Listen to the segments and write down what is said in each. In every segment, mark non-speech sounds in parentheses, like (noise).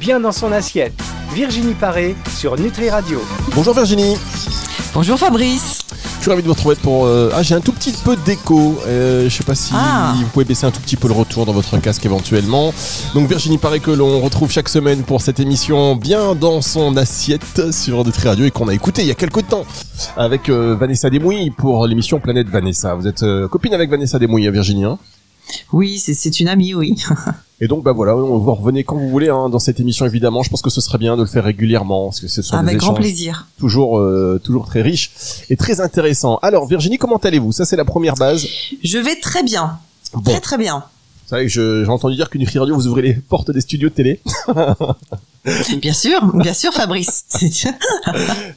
bien dans son assiette. Virginie Paré sur Nutri Radio. Bonjour Virginie. Bonjour Fabrice. Je suis ravi de vous retrouver pour. euh, Ah, j'ai un tout petit peu d'écho. Euh, je sais pas si Ah. vous pouvez baisser un tout petit peu le retour dans votre casque éventuellement. Donc Virginie paraît que l'on retrouve chaque semaine pour cette émission bien dans son assiette sur Nutri Radio et qu'on a écouté il y a quelques temps avec euh, Vanessa Desmouilles pour l'émission Planète Vanessa. Vous êtes euh, copine avec Vanessa Desmouilles, hein, Virginie. hein? Oui, c'est une amie, oui. (laughs) et donc bah voilà, on vous revenez quand vous voulez hein, dans cette émission évidemment. Je pense que ce serait bien de le faire régulièrement parce que ce sont des Avec grand échanges plaisir. toujours euh, toujours très riches et très intéressants. Alors Virginie, comment allez-vous? Ça c'est la première base. Je vais très bien. Bon. Très très bien. C'est vrai que j'ai entendu dire que Nutri Radio vous ouvrez les portes des studios de télé. (laughs) (laughs) Bien sûr, bien sûr Fabrice. (laughs)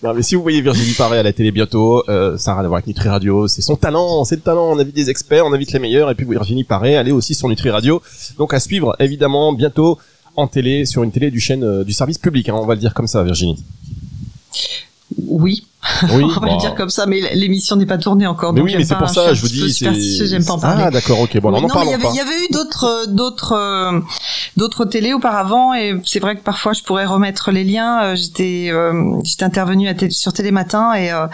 Non mais si vous voyez Virginie Paré à la télé bientôt, euh, ça n'a rien à voir avec Nutri Radio, c'est son talent, c'est le talent, on invite des experts, on invite les meilleurs, et puis Virginie Paré, elle est aussi sur Nutri Radio. Donc à suivre évidemment bientôt en télé, sur une télé du chaîne euh, du service public, hein, on va le dire comme ça Virginie. Oui, Oui, (laughs) on va bon. le dire comme ça, mais l'émission n'est pas tournée encore. Mais donc oui, mais c'est pour ça, je vous dis, j'aime pas en Ah parler. d'accord, ok, bon, alors n'en parlons avait, pas. il y avait eu d'autres, euh, d'autres, euh, d'autres télés auparavant, et c'est vrai que parfois je pourrais remettre les liens. Euh, J'étais, euh, j'étais intervenue à télé- sur Télématin et euh,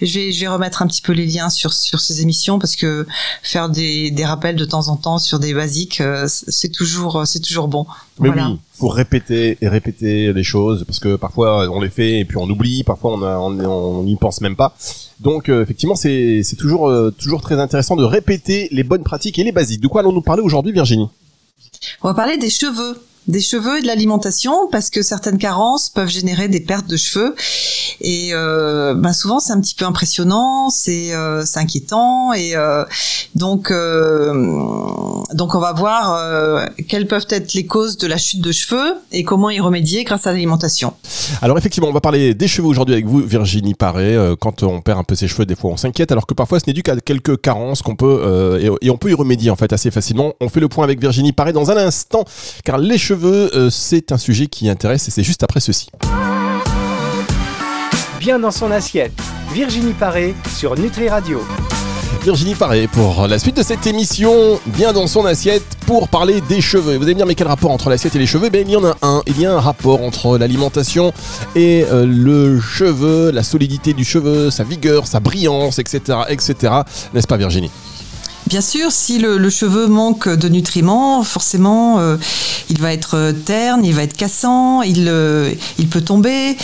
je vais, je vais remettre un petit peu les liens sur sur ces émissions parce que faire des, des rappels de temps en temps sur des basiques, c'est toujours, c'est toujours bon. Mais Voilà. oui, faut répéter et répéter les choses parce que parfois on les fait et puis on oublie, parfois on a- on on n'y pense même pas. Donc euh, effectivement, c'est c'est toujours euh, toujours très intéressant de répéter les bonnes pratiques et les basiques. De quoi allons-nous parler aujourd'hui, Virginie? On va parler des cheveux. Des cheveux et de l'alimentation parce que certaines carences peuvent générer des pertes de cheveux et euh, ben souvent c'est un petit peu impressionnant, c'est euh, inquiétant et euh, donc euh, donc on va voir quelles peuvent être les causes de la chute de cheveux et comment y remédier grâce à l'alimentation. Alors effectivement, on va parler des cheveux aujourd'hui avec vous, Virginie Paré. Quand on perd un peu ses cheveux, des fois on s'inquiète, alors que parfois ce n'est dû qu'à quelques carences qu'on peut et, et on peut y remédier en fait assez facilement. On fait le point avec Virginie Paré dans un instant, car les cheveux, euh, c'est un sujet qui intéresse et c'est juste après ceci. Bien dans son assiette. Virginie Paré sur Nutri Radio. Virginie Paré pour la suite de cette émission, bien dans son assiette pour parler des cheveux. Vous allez me dire mais quel rapport entre l'assiette et les cheveux? Ben il y en a un, il y a un rapport entre l'alimentation et euh, le cheveu, la solidité du cheveu, sa vigueur, sa brillance, etc., etc. N'est-ce pas Virginie? Bien sûr, si le, cheveu manque de nutriments, forcément, euh, il va être euh, terne, il va être cassant, il, euh, peut tomber.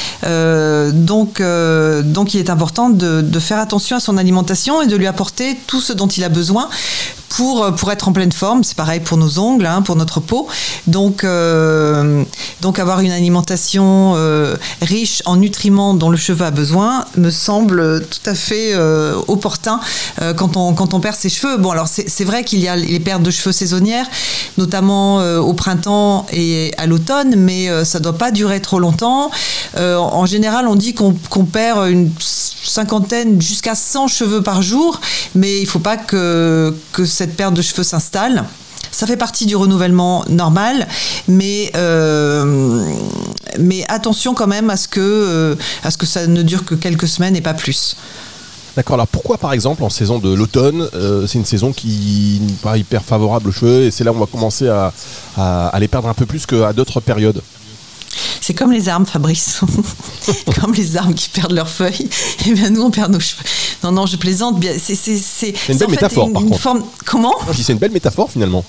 Donc, il est important de faire attention à son alimentation et de lui apporter tout ce dont il a besoin pour, euh, pour être en pleine forme. C'est pareil pour nos ongles, hein, pour notre peau. Donc, euh, donc avoir une alimentation euh, riche en nutriments dont le cheveu a besoin me semble tout à fait opportun quand, on, quand on perd ses cheveux. Bon, alors c'est vrai qu'il y a les pertes de cheveux saisonnières, notamment au printemps et à l'automne, mais ça ne doit pas durer trop longtemps. En général, on dit qu'on qu'on perd une cinquantaine jusqu'à 100 cheveux par jour, mais il ne faut pas que, cette perte de cheveux s'installe. Ça fait partie du renouvellement normal, mais, euh, attention quand même à ce, que, euh, à ce que ça ne dure que quelques semaines et pas plus. D'accord, alors pourquoi par exemple en saison de l'automne, euh, c'est une saison qui n'est pas hyper favorable aux cheveux et c'est là où on va commencer à, à, à les perdre un peu plus qu'à d'autres périodes? C'est comme les arbres, Fabrice. (laughs) comme les arbres qui perdent leurs feuilles. (laughs) Et bien nous, on perd nos cheveux. Non, non, je plaisante. C'est une belle métaphore, par contre. forme. Comment? Dis c'est une belle métaphore finalement.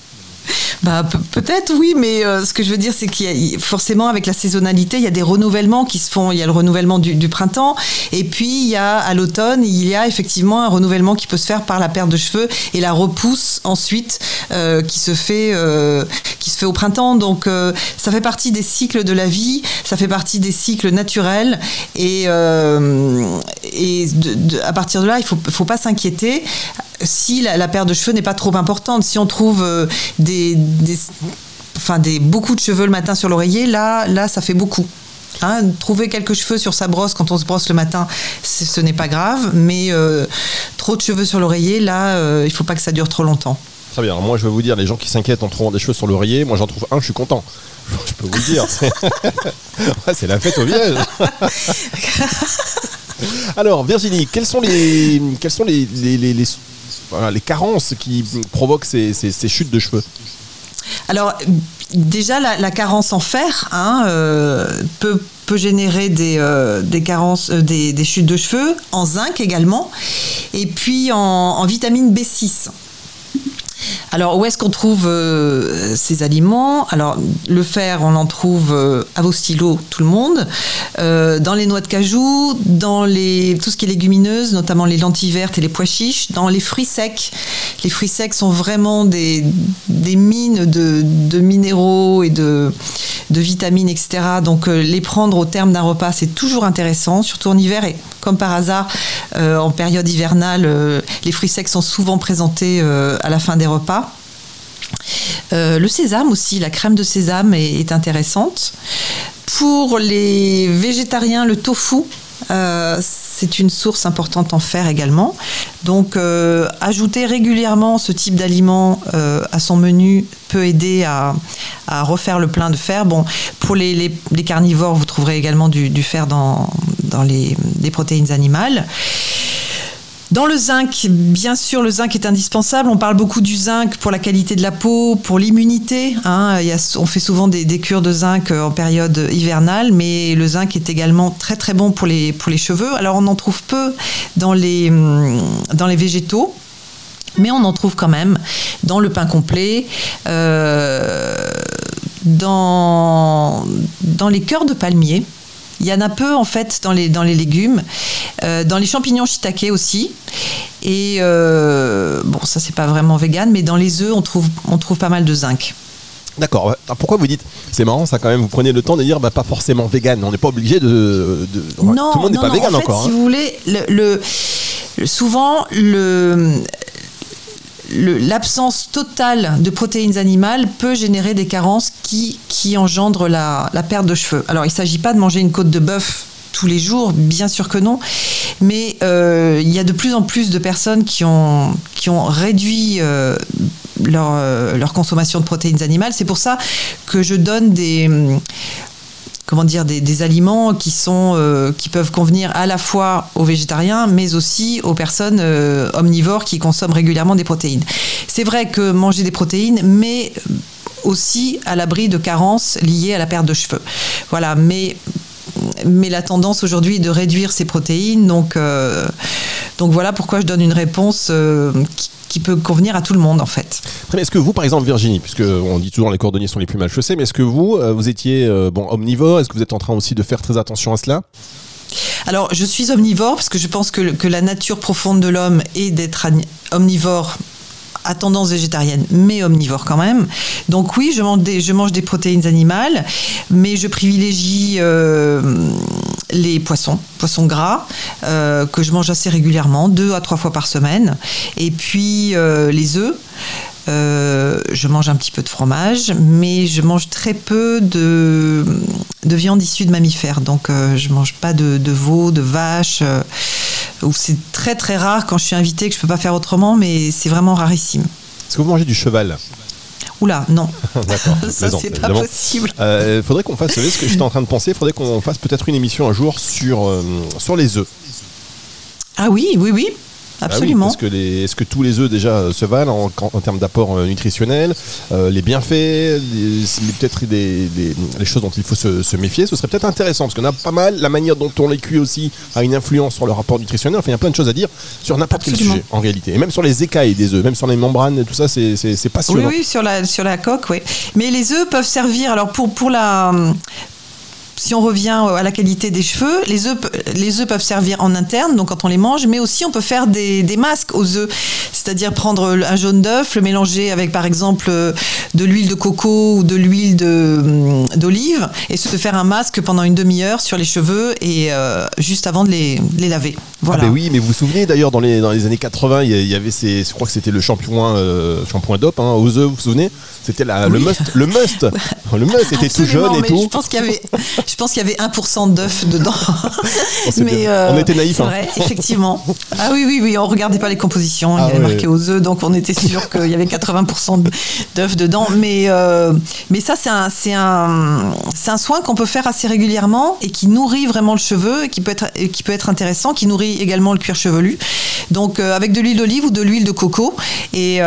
Bah pe- peut-être oui, mais euh, ce que je veux dire, c'est qu'il y a forcément avec la saisonnalité, il y a des renouvellements qui se font. Il y a le renouvellement du, printemps, et puis il y a à l'automne, il y a effectivement un renouvellement qui peut se faire par la perte de cheveux et la repousse ensuite euh, qui se fait euh, qui se fait au printemps. Donc ça fait partie des cycles de la vie, ça fait partie des cycles naturels, et et à partir de là, il faut faut pas s'inquiéter si la, la perte de cheveux n'est pas trop importante, si on trouve euh, des, des- enfin des, beaucoup de cheveux le matin sur l'oreiller, là, là, ça fait beaucoup. Hein, trouver quelques cheveux sur sa brosse quand on se brosse le matin, ce n'est pas grave, mais euh, trop de cheveux sur l'oreiller, là, euh, il faut pas que ça dure trop longtemps. Très bien, moi je vais vous dire, les gens qui s'inquiètent en trouvant des cheveux sur l'oreiller, moi j'en trouve un, je suis content. (laughs) Je peux vous le dire. (laughs) c'est- Ouais, la fête au village. (laughs) Alors Virginie, quelles sont les, quelles sont les, les, les- les- les carences qui provoquent ces, chutes de cheveux Alors, déjà, la, carence en fer hein, peut, peut, générer des, des carences, des, chutes de cheveux, en zinc également, et puis en vitamine B6. Alors, où est-ce qu'on trouve euh, ces aliments? Alors, le fer, on en trouve euh, à vos stylos, tout le monde, euh, dans les noix de cajou, dans les, tout ce qui est légumineuse, notamment les lentilles vertes et les pois chiches, dans les fruits secs. Les fruits secs sont vraiment des, mines de, minéraux et de, de vitamines, etc. Donc, les prendre au terme d'un repas, c'est toujours intéressant, surtout en hiver. Et comme par hasard, en période hivernale, les fruits secs sont souvent présentés à la fin des repas. Euh, le sésame aussi, la crème de sésame est, intéressante. Pour les végétariens, le tofu, euh, c'est une source importante en fer également. Donc, euh, ajouter régulièrement ce type d'aliment à son menu peut aider à, refaire le plein de fer. Bon, pour les, carnivores, vous trouverez également du, fer dans, les, protéines animales. Dans le zinc, bien sûr, le zinc est indispensable. On parle beaucoup du zinc pour la qualité de la peau, pour l'immunité. Hein. on fait souvent des, cures de zinc euh, en période hivernale, mais le zinc est également très très bon pour les, cheveux. Alors on en trouve peu dans les, hum, dans les végétaux. Mais on en trouve quand même dans le pain complet, euh, dans, dans les cœurs de palmier. Il y en a peu en fait dans les, dans les légumes, euh, dans les champignons shiitake aussi. Et euh, bon, ça c'est pas vraiment vegan, mais dans les œufs on trouve, on trouve pas mal de zinc. D'accord. Pourquoi vous dites c'est marrant ça quand même Vous prenez le temps de dire bah, pas forcément vegan. On n'est pas obligé de, Non, tout le monde n'est pas vegan encore. Si hein. vous voulez, le, souvent le l'absence totale de protéines animales peut générer des carences qui, engendrent la, perte de cheveux. Alors, il ne s'agit pas de manger une côte de bœuf tous les jours, bien sûr que non, mais euh, il y a de plus en plus de personnes qui ont, réduit euh, euh, leur, consommation de protéines animales. C'est pour ça que je donne des comment dire des, aliments qui sont euh, qui peuvent convenir à la fois aux végétariens mais aussi aux personnes euh, omnivores qui consomment régulièrement des protéines. C'est vrai que manger des protéines mais aussi à l'abri de carences liées à la perte de cheveux. Voilà, mais mais la tendance aujourd'hui est de réduire ces protéines donc euh, donc voilà pourquoi je donne une réponse qui qui peut convenir à tout le monde en fait. Est-ce que vous, par exemple, Virginie, puisque on dit toujours les cordonniers sont les plus mal chaussés, mais est-ce que vous, euh, vous étiez euh, bon omnivore? Est-ce que vous êtes en train aussi de faire très attention à cela? Alors, je suis omnivore parce que je pense que, que la nature profonde de l'homme est d'être omnivore à tendance végétarienne, mais omnivore quand même. Donc oui, je mange des, protéines animales, mais je privilégie euh, les poissons, poissons gras, euh, que je mange assez régulièrement, deux à trois fois par semaine, et puis euh, les œufs. je mange un petit peu de fromage, mais je mange très peu de, de viande issue de mammifères. Donc, je mange pas de veau, de vache où c'est très très rare quand je suis invitée que je peux pas faire autrement, mais c'est vraiment rarissime. Est-ce que vous mangez du cheval? Oula, non. (laughs) (laughs) Ça, c'est pas possible. Il euh, faudrait qu'on fasse, vous savez ce que j'étais en train de penser, il faudrait qu'on fasse peut-être une émission un jour sur, euh, sur les œufs. Ah oui, oui, oui. Ah Absolument. parce que les, est-ce que tous les œufs déjà euh, se valent en, termes d'apport euh, nutritionnel, euh, les bienfaits, peut-être des, les choses dont il faut se, méfier, ce serait peut-être intéressant parce qu'on a pas mal, la manière dont on les cuit aussi a une influence sur le rapport nutritionnel. Enfin, il y a plein de choses à dire sur n'importe quel sujet en réalité, et même sur les écailles des œufs, même sur les membranes et tout ça, c'est, c'est, passionnant. Oui, oui, sur la sur la coque, oui. Mais les œufs peuvent servir alors pour pour la si on revient à la qualité des cheveux, les œufs, les œufs peuvent servir en interne, donc quand on les mange, mais aussi on peut faire des, masques aux œufs. C'est-à-dire prendre un jaune d'œuf, le mélanger avec par exemple de l'huile de coco ou de l'huile hum, d'olive et se faire un masque pendant une demi-heure sur les cheveux et euh, juste avant de les, laver. Voilà. Ah ben oui, mais vous vous souvenez d'ailleurs dans les, dans les années 80, il y avait ces, je crois que c'était le shampoing, euh, shampoing d'op hein, aux œufs, vous vous souvenez? C'était le must, le must, (laughs) le must, était tout jaune et tout. Je pense qu'il y avait, je pense qu'il y avait 1% d'œufs dedans. (laughs) mais euh, on était naïfs. Hein. Vrai, effectivement. Ah oui, oui, oui, on regardait pas les compositions. il y ah avait marqué aux œufs, donc on était sûr qu'il y avait 80% d'œufs dedans. Mais, euh, mais ça, c'est un, c'est un, un soin qu'on peut faire assez régulièrement et qui nourrit vraiment le cheveu et qui peut être, qui peut être intéressant, qui nourrit également le cuir chevelu. Donc euh, avec de l'huile d'olive ou de l'huile de coco et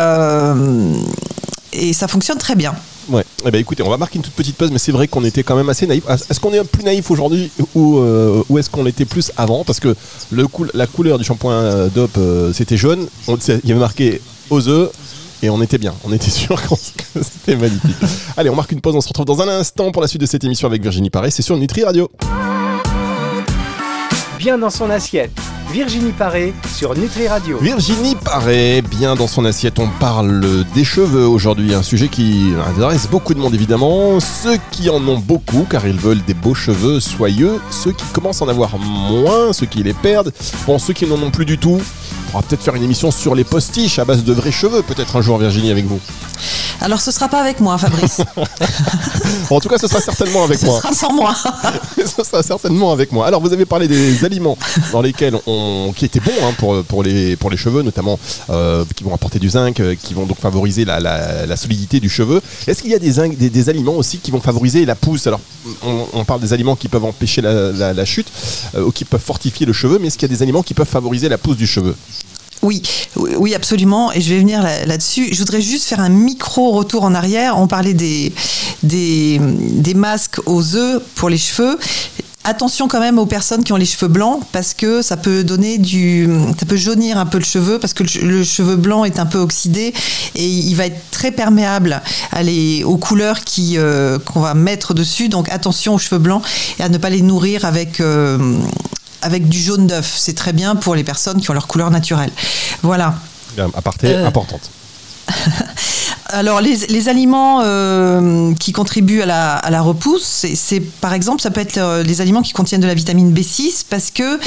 et ça fonctionne très bien. Ouais. Eh ben écoutez, on va marquer une toute petite pause, mais c'est vrai qu'on était quand même assez naïf. Est-ce qu'on est plus naïf aujourd'hui ou, euh, ou est-ce qu'on l'était plus avant? Parce que la couleur du shampoing euh, DOP, euh, c'était jaune. Il y avait marqué aux. Et on était bien, on était (laughs) sûr que c'était magnifique. Allez, on marque une pause, on se retrouve dans un instant pour la suite de cette émission avec Virginie Paré. C'est sur Nutri Radio. Bien dans son assiette Virginie Paré sur Nutri Radio. Virginie Paré, bien dans son assiette, on parle des cheveux aujourd'hui, un sujet qui intéresse beaucoup de monde évidemment, ceux qui en ont beaucoup car ils veulent des beaux cheveux soyeux, ceux qui commencent à en avoir moins, ceux qui les perdent, bon ceux qui n'en ont plus du tout, on va peut-être faire une émission sur les postiches à base de vrais cheveux peut-être un jour Virginie avec vous. Alors ce sera pas avec moi, Fabrice. (laughs) en tout cas, ce sera certainement avec moi. Ce sera sans moi. (laughs) ce sera certainement avec moi. Alors, vous avez parlé des aliments dans lesquels on, qui étaient bons hein, pour, pour, les, pour les cheveux, notamment euh, qui vont apporter du zinc, euh, qui vont donc favoriser la, solidité du cheveu. Est-ce qu'il y a des, des, aliments aussi qui vont favoriser la pousse? Alors, on, parle des aliments qui peuvent empêcher la, chute euh, ou qui peuvent fortifier le cheveu, mais est-ce qu'il y a des aliments qui peuvent favoriser la pousse du cheveu? Oui, oui, absolument. Et je vais venir là-dessus. je voudrais juste faire un micro retour en arrière. On parlait des, des, des masques aux œufs pour les cheveux. Attention quand même aux personnes qui ont les cheveux blancs parce que ça peut donner du, ça peut jaunir un peu le cheveu parce que le, cheveu blanc est un peu oxydé et il va être très perméable à les, aux couleurs qui euh, qu'on va mettre dessus. Donc attention aux cheveux blancs et à ne pas les nourrir avec euh, avec du jaune d'œuf. C'est très bien pour les personnes qui ont leur couleur naturelle. Voilà. À partir euh, importante. (laughs) Alors les, aliments euh, qui contribuent à la, repousse, c'est par exemple ça peut être euh, les aliments qui contiennent de la vitamine B6 parce que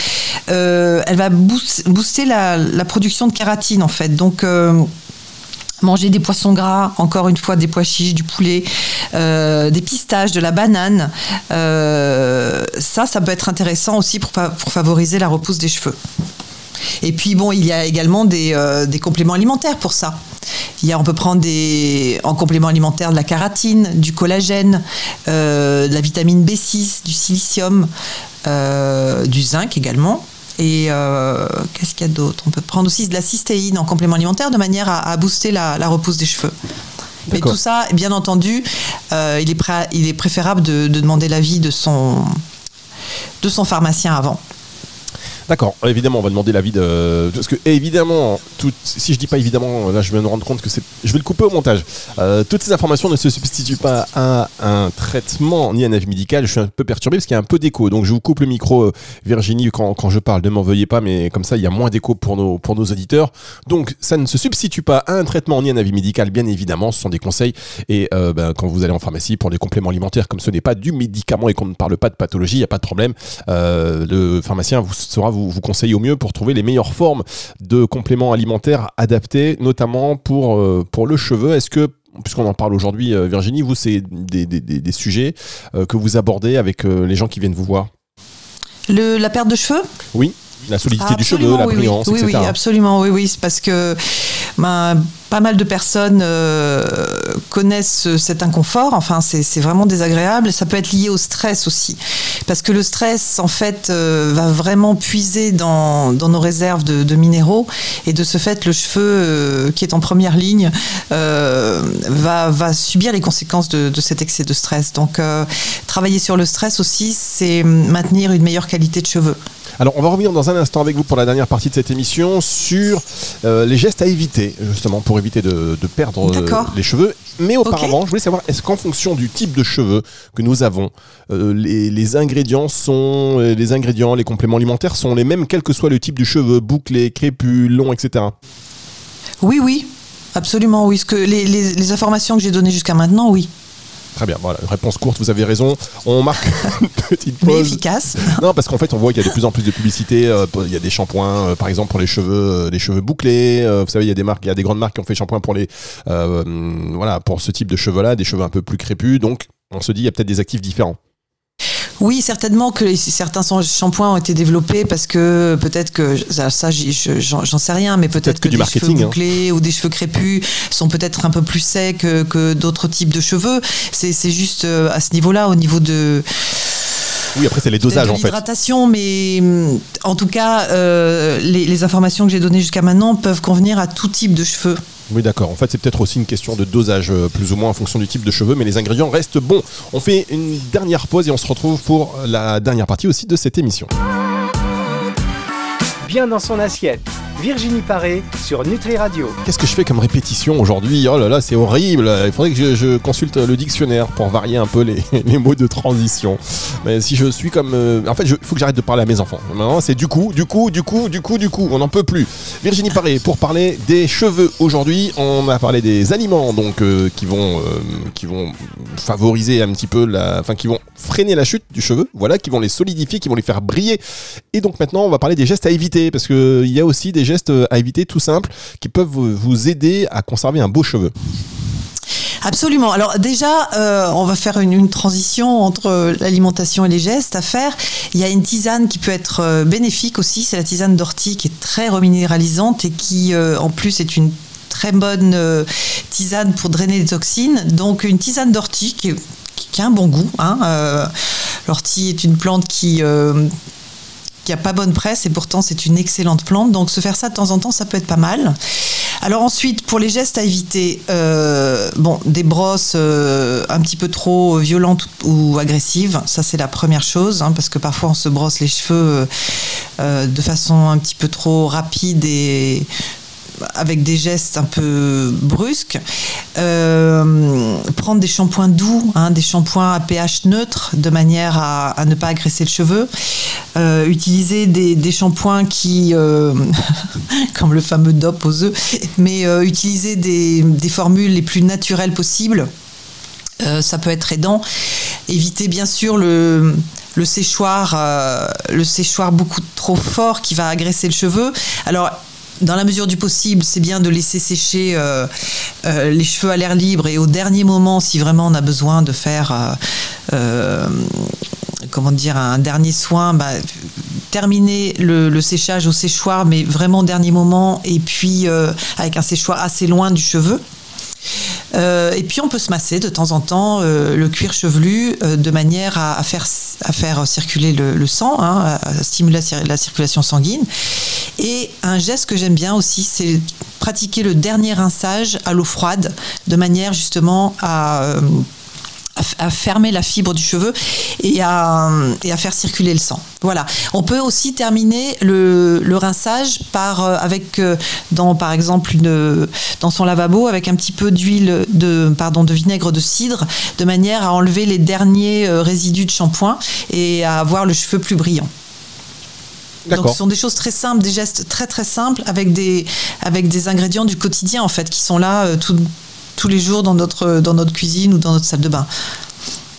elle va booster la, la, production de kératine en fait. Donc manger des poissons gras, encore une fois des pois chiches, du poulet, euh, des pistaches, de la banane. Euh, ça, ça peut être intéressant aussi pour, favoriser la repousse des cheveux. Et puis bon, il y a également des, euh, des compléments alimentaires pour ça. Il y a, on peut prendre des, en complément alimentaire de la kératine, du collagène, de la vitamine B6, du silicium, du zinc également. Et euh, qu'est-ce qu'il y a d'autre? On peut prendre aussi de la cystéine en complément alimentaire de manière à, booster la, repousse des cheveux. Mais tout ça, bien entendu, euh, il, est il est préférable de, de demander l'avis de son, de son pharmacien avant. D'accord, évidemment, on va demander l'avis de. Parce que, évidemment, tout... si je dis pas évidemment, là je vais me rendre compte que c'est. Je vais le couper au montage. Euh, toutes ces informations ne se substituent pas à un traitement ni à un avis médical. Je suis un peu perturbé parce qu'il y a un peu d'écho. Donc je vous coupe le micro, euh, Virginie, quand, quand je parle. Ne m'en veuillez pas, mais comme ça, il y a moins d'écho pour nos, pour nos auditeurs. Donc ça ne se substitue pas à un traitement ni à un avis médical, bien évidemment. Ce sont des conseils. Et euh, ben, quand vous allez en pharmacie pour des compléments alimentaires, comme ce n'est pas du médicament et qu'on ne parle pas de pathologie, il n'y a pas de problème. le pharmacien vous saura vous, vous conseille au mieux pour trouver les meilleures formes de compléments alimentaires adaptés, notamment pour, euh, pour le cheveu. Est-ce que puisqu'on en parle aujourd'hui, euh, Virginie, vous, c'est des, des, des, sujets euh, que vous abordez avec les gens qui viennent vous voir? Le, La perte de cheveux? Oui, la solidité du cheveu, la brillance, oui, etc. Oui, absolument, oui, oui, parce que ben, pas mal de personnes euh, connaissent cet inconfort. Enfin, c'est vraiment désagréable. Ça peut être lié au stress aussi, parce que le stress, en fait, euh, va vraiment puiser dans, nos réserves de, minéraux, et de ce fait, le cheveu euh, qui est en première ligne va, va, subir les conséquences de, de, cet excès de stress. Donc, travailler sur le stress aussi, c'est maintenir une meilleure qualité de cheveux. Alors, on va revenir dans un instant avec vous pour la dernière partie de cette émission sur euh, les gestes à éviter, justement, pour éviter de, perdre euh, les cheveux. Mais auparavant, je voulais savoir, est-ce qu'en fonction du type de cheveux que nous avons, euh, les, ingrédients sont, les ingrédients, les compléments alimentaires sont les mêmes, quel que soit le type de cheveux, bouclé, crépus, long, etc. Oui, oui, absolument, oui. Ce que les informations que j'ai données jusqu'à maintenant, oui. Très bien, voilà, réponse courte, vous avez raison. On marque (laughs) une petite pause. Mais efficace. (laughs) Non, parce qu'en fait, on voit qu'il y a de plus en plus de publicité. Euh, il y a des shampoings, euh, par exemple, pour les cheveux, euh, les cheveux bouclés. vous savez, il y a des marques, il y a des grandes marques qui ont fait shampoing pour les, voilà, pour ce type de cheveux-là, des cheveux un peu plus crépus. Donc, on se dit, il y a peut-être des actifs différents. Oui, certainement que certains shampoings ont été développés parce que peut-être que ça, j'en sais rien, mais peut-être que, des cheveux hein. bouclés ou des cheveux crépus sont peut-être un peu plus secs que, d'autres types de cheveux. C'est juste euh, à ce niveau-là, au niveau de oui, après c'est les dosages en fait. L'hydratation, mais mm, en tout cas, euh, les, informations que j'ai données jusqu'à maintenant peuvent convenir à tout type de cheveux. Oui, d'accord. En fait, c'est peut-être aussi une question de dosage, euh, plus ou moins en fonction du type de cheveux, mais les ingrédients restent bons. On fait une dernière pause et on se retrouve pour la dernière partie aussi de cette émission. Bien dans son assiette. Virginie Paré sur Nutri Radio. Qu'est-ce que je fais comme répétition aujourd'hui? Oh là là, c'est horrible. Il faudrait que je, consulte le dictionnaire pour varier un peu (laughs) les, mots de transition. Mais si je suis comme... Euh, en fait, il faut que j'arrête de parler à mes enfants. Maintenant, c'est du coup, du coup, du coup, du coup, du coup. On n'en peut plus. Virginie Paré, pour parler des cheveux aujourd'hui, on a parlé des aliments donc euh, qui vont euh, qui vont favoriser un petit peu la... Enfin, qui vont freiner la chute du cheveu. Voilà, qui vont les solidifier, qui vont les faire briller. Et donc maintenant, on va parler des gestes à éviter parce qu'il y a aussi des gestes à éviter tout simple qui peuvent vous aider à conserver un beau cheveu Absolument. Alors déjà, euh, on va faire une, transition entre l'alimentation et les gestes à faire. Il y a une tisane qui peut être euh, bénéfique aussi, c'est la tisane d'ortie qui est très reminéralisante et qui euh, en plus est une très bonne tisane pour drainer les toxines. Donc une tisane d'ortie qui, qui, a un bon goût. Hein. L'ortie est une plante qui qui a pas bonne presse et pourtant c'est une excellente plante. Donc se faire ça de temps en temps, ça peut être pas mal. Alors ensuite, pour les gestes à éviter, euh, bon, des brosses euh, un petit peu trop violentes ou agressives, ça c'est la première chose, hein, parce que parfois on se brosse les cheveux euh, de façon un petit peu trop rapide et avec des gestes un peu brusques. Euh, prendre des shampoings doux, hein, des shampoings à pH neutre, de manière à, ne pas agresser le cheveu. Euh, utiliser des, shampoings qui, euh, (laughs) comme le fameux DOP aux œufs, mais utiliser des, formules les plus naturelles possibles. ça peut être aidant. Éviter bien sûr le, séchoir, le séchoir beaucoup trop fort qui va agresser le cheveu. Alors dans la mesure du possible, c'est bien de laisser sécher euh, euh, les cheveux à l'air libre et au dernier moment, si vraiment on a besoin de faire, euh, comment dire, un dernier soin, bah, terminer le, séchage au séchoir, mais vraiment au dernier moment, et puis avec un séchoir assez loin du cheveu. Euh, et puis on peut se masser de temps en temps euh, le cuir chevelu euh, de manière à, faire, à faire circuler le, sang, hein, à stimuler la circulation sanguine. Et un geste que j'aime bien aussi, c'est pratiquer le dernier rinçage à l'eau froide de manière justement à à, fermer la fibre du cheveu et à, et à faire circuler le sang. Voilà. On peut aussi terminer le, le rinçage par euh, avec euh, dans par exemple une dans son lavabo avec un petit peu d'huile de pardon de vinaigre de cidre de manière à enlever les derniers euh, résidus de shampoing et à avoir le cheveu plus brillant. Donc ce sont des choses très simples, des gestes très très simples avec des avec des ingrédients du quotidien en fait qui sont là tout, tous les jours dans notre, dans notre cuisine ou dans notre salle de bain.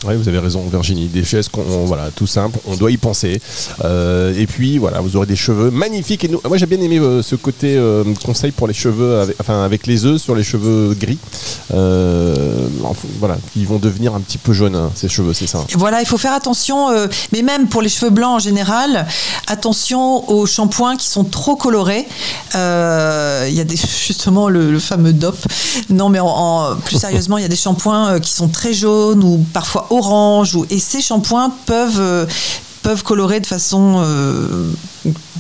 Oui, vous avez raison, Virginie. Des gestes, voilà, tout simple, on doit y penser. Euh, et puis, voilà, vous aurez des cheveux magnifiques. Et moi, j'ai bien aimé euh, ce côté euh, conseil pour les cheveux, avec, enfin, avec les œufs sur les cheveux gris. voilà, qui vont devenir un petit peu jaunes, hein, ces cheveux, c'est ça. Voilà, il faut faire attention, mais même pour les cheveux blancs en général, attention aux shampoings qui sont trop colorés. Il y a (laughs) justement le, fameux DOP. Non, mais plus sérieusement, il y a des shampoings qui sont très jaunes ou parfois orange ou, et ces shampoings peuvent euh, peuvent colorer de façon euh,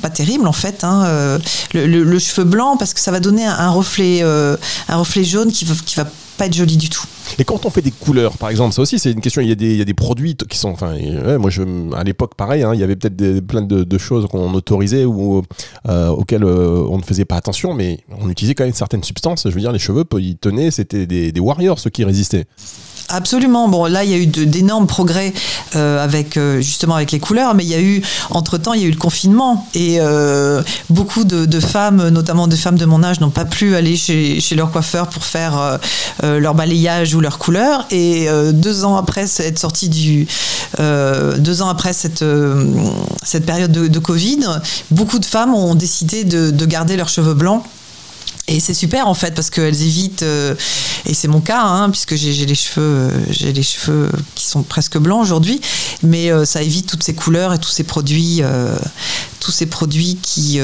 pas terrible en fait hein, euh, le, cheveu blanc parce que ça va donner un, reflet un reflet jaune qui va, qui va pas être joli du tout. Et quand on fait des couleurs, par exemple, ça aussi c'est une question. Il y, a des, il y a des produits qui sont, enfin, moi je, à l'époque pareil, hein, il y avait peut-être plein de, choses qu'on autorisait ou auxquelles on ne faisait pas attention, mais on utilisait quand même certaines substances. Je veux dire, les cheveux, ils tenaient, c'était des warriors ceux qui résistaient. Absolument. Bon, là, il y a eu d'énormes progrès euh, avec euh, justement avec les couleurs, mais il y a eu entre temps, il y a eu le confinement et euh, beaucoup de, femmes, notamment des femmes de mon âge, n'ont pas pu aller chez, leur coiffeur pour faire leur balayage ou leur couleur. Et deux ans après être sortie du, deux ans après cette cette période de, Covid, beaucoup de femmes ont décidé de garder leurs cheveux blancs et c'est super en fait parce qu'elles évitent, euh, et c'est mon cas, hein, puisque j'ai les cheveux, euh, j'ai les cheveux qui sont presque blancs aujourd'hui, mais euh, ça évite toutes ces couleurs et tous ces produits, tous ces produits qui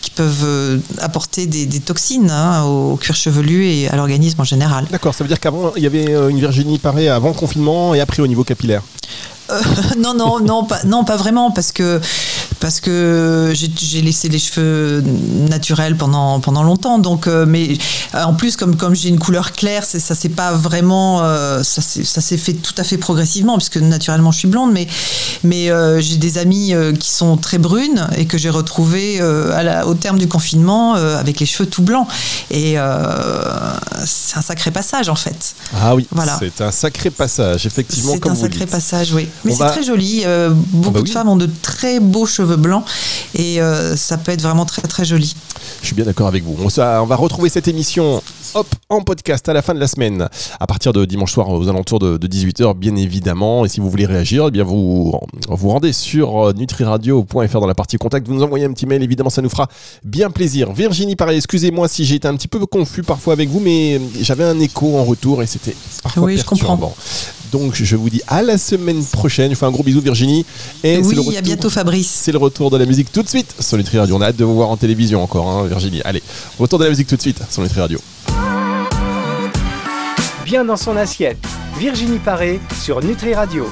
qui peuvent apporter des, toxines hein, au cuir chevelu et à l'organisme en général. D'accord, ça veut dire qu'avant il y avait une Virginie parée avant confinement et après au niveau capillaire? (laughs) non, non, non, pas, non, pas vraiment, parce que parce que j'ai laissé les cheveux naturels pendant pendant longtemps. Donc, mais en plus, comme comme j'ai une couleur claire, ça c'est pas vraiment ça s'est fait tout à fait progressivement puisque naturellement je suis blonde, mais mais j'ai des amis qui sont très brunes et que j'ai retrouvées à la, au terme du confinement avec les cheveux tout blancs. Et c'est un sacré passage en fait. Ah oui, voilà. c'est un sacré passage, effectivement. C'est un sacré passage, oui. Mais c'est très joli. Euh, beaucoup bah de femmes ont de très beaux cheveux blancs et euh, ça peut être vraiment très très joli. Je suis bien d'accord avec vous. On, on va retrouver cette émission hop, en podcast à la fin de la semaine, à partir de dimanche soir aux alentours de, 18h, bien évidemment. Et si vous voulez réagir, eh bien vous vous rendez sur euh, nutriradio.fr dans la partie contact, vous nous envoyez un petit mail, évidemment, ça nous fera bien plaisir. Virginie, pareil, excusez-moi si j'ai été un petit peu confus parfois avec vous, mais j'avais un écho en retour et c'était parfois oui, perturbant. Je comprends. Donc je vous dis à la semaine prochaine. Je fais un gros bisou Virginie. Et oui, le à bientôt Fabrice. C'est le retour de la musique tout de suite sur Nutri Radio. On a hâte de vous voir en télévision encore, hein, Virginie. Allez, retour de la musique tout de suite sur Nutri Radio. Bien dans son assiette. Virginie Paré sur Nutri Radio.